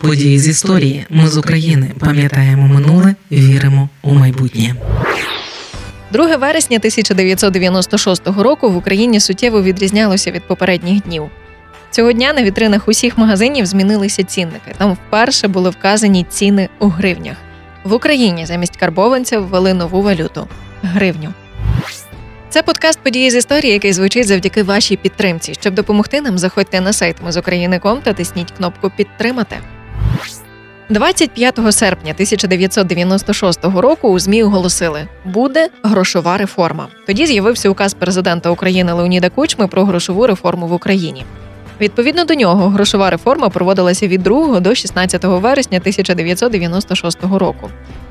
Події з історії. Ми з України пам'ятаємо минуле, віримо у майбутнє. 2 вересня 1996 року в Україні суттєво відрізнялося від попередніх днів. Цього дня на вітринах усіх магазинів змінилися цінники. Там вперше були вказані ціни у гривнях. В Україні замість карбованця ввели нову валюту гривню. Це подкаст події з історії, який звучить завдяки вашій підтримці. Щоб допомогти нам, заходьте на сайт ми з України.ком та тисніть кнопку Підтримати. 25 серпня 1996 року у ЗМІ оголосили, буде грошова реформа. Тоді з'явився указ президента України Леоніда Кучми про грошову реформу в Україні. Відповідно до нього, грошова реформа проводилася від 2 до 16 вересня 1996 року.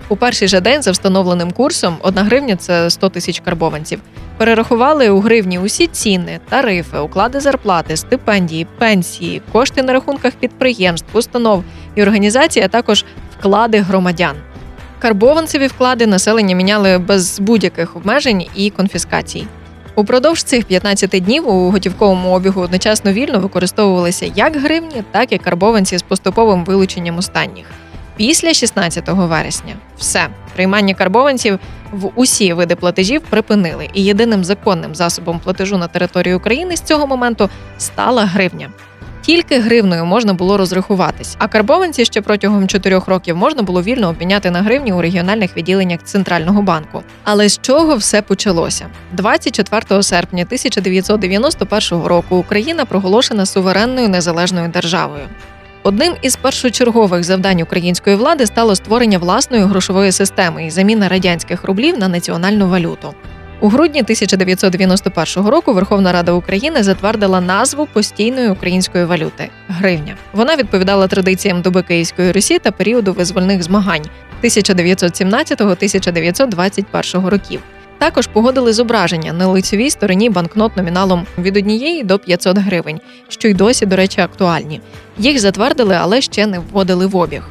У перший же день за встановленим курсом одна гривня це 100 тисяч карбованців. Перерахували у гривні усі ціни, тарифи, уклади зарплати, стипендії, пенсії, кошти на рахунках підприємств, установ і організацій, а також вклади громадян. Карбованцеві вклади населення міняли без будь-яких обмежень і конфіскацій. Упродовж цих 15 днів у готівковому обігу одночасно вільно використовувалися як гривні, так і карбованці з поступовим вилученням останніх. Після 16 вересня все приймання карбованців в усі види платежів припинили, і єдиним законним засобом платежу на території України з цього моменту стала гривня. Тільки гривною можна було розрахуватись, а карбованці ще протягом чотирьох років можна було вільно обміняти на гривні у регіональних відділеннях центрального банку. Але з чого все почалося? 24 серпня 1991 року Україна проголошена суверенною незалежною державою. Одним із першочергових завдань української влади стало створення власної грошової системи і заміна радянських рублів на національну валюту. У грудні 1991 року Верховна Рада України затвердила назву постійної української валюти гривня. Вона відповідала традиціям доби Київської Русі та періоду визвольних змагань 1917-1921 років. Також погодили зображення на лицевій стороні банкнот номіналом від однієї до 500 гривень, що й досі, до речі, актуальні. Їх затвердили, але ще не вводили в обіг.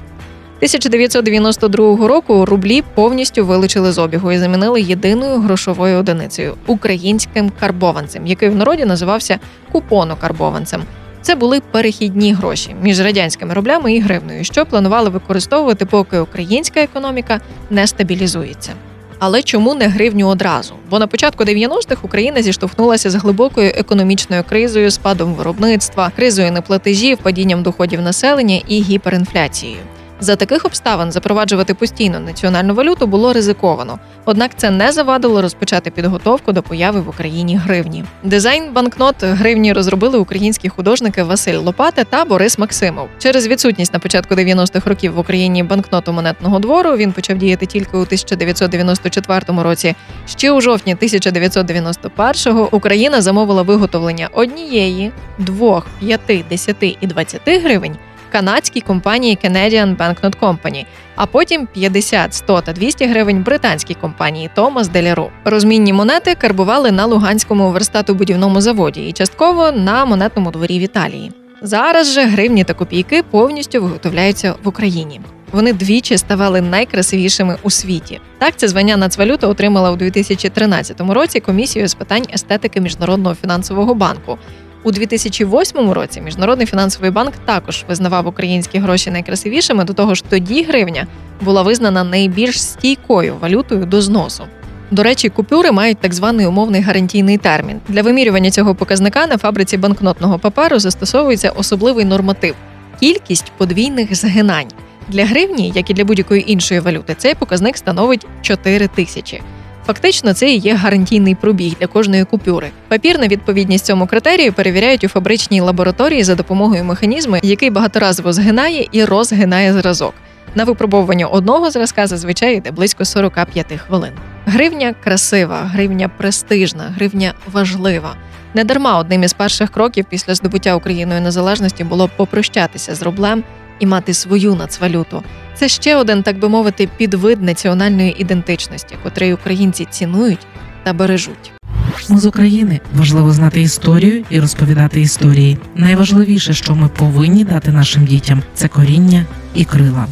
1992 року рублі повністю вилучили з обігу і замінили єдиною грошовою одиницею українським карбованцем, який в народі називався купонокарбованцем. Це були перехідні гроші між радянськими рублями і гривною, що планували використовувати, поки українська економіка не стабілізується. Але чому не гривню одразу? Бо на початку 90-х Україна зіштовхнулася з глибокою економічною кризою, спадом виробництва, кризою неплатежів, падінням доходів населення і гіперінфляцією. За таких обставин запроваджувати постійно національну валюту було ризиковано, однак це не завадило розпочати підготовку до появи в Україні гривні. Дизайн банкнот гривні розробили українські художники Василь Лопата та Борис Максимов. Через відсутність на початку 90-х років в Україні банкноту монетного двору він почав діяти тільки у 1994 році. Ще у жовтні 1991-го Україна замовила виготовлення однієї, двох, п'яти, десяти і двадцяти гривень канадській компанії Canadian Banknote Company, а потім 50, 100 та 200 гривень британській компанії Thomas Деляру. Розмінні монети карбували на Луганському верстату-будівному заводі і частково на монетному дворі в Італії. Зараз же гривні та копійки повністю виготовляються в Україні. Вони двічі ставали найкрасивішими у світі. Так, це звання нацвалюта отримала у 2013 році комісію з питань естетики міжнародного фінансового банку. У 2008 році міжнародний фінансовий банк також визнавав українські гроші найкрасивішими. До того ж, тоді гривня була визнана найбільш стійкою валютою до зносу. До речі, купюри мають так званий умовний гарантійний термін. Для вимірювання цього показника на фабриці банкнотного паперу застосовується особливий норматив кількість подвійних згинань. Для гривні, як і для будь-якої іншої валюти, цей показник становить 4 тисячі. Фактично, це і є гарантійний пробіг для кожної купюри. Папір на відповідність цьому критерію перевіряють у фабричній лабораторії за допомогою механізму, який багаторазово згинає і розгинає зразок. На випробовування одного зразка зазвичай йде близько 45 хвилин. Гривня красива, гривня престижна, гривня важлива. Недарма одним із перших кроків після здобуття Україною незалежності було попрощатися з рублем і мати свою нацвалюту. Це ще один, так би мовити, підвид національної ідентичності, котрий українці цінують та бережуть. Ми з України важливо знати історію і розповідати історії. Найважливіше, що ми повинні дати нашим дітям, це коріння і крила.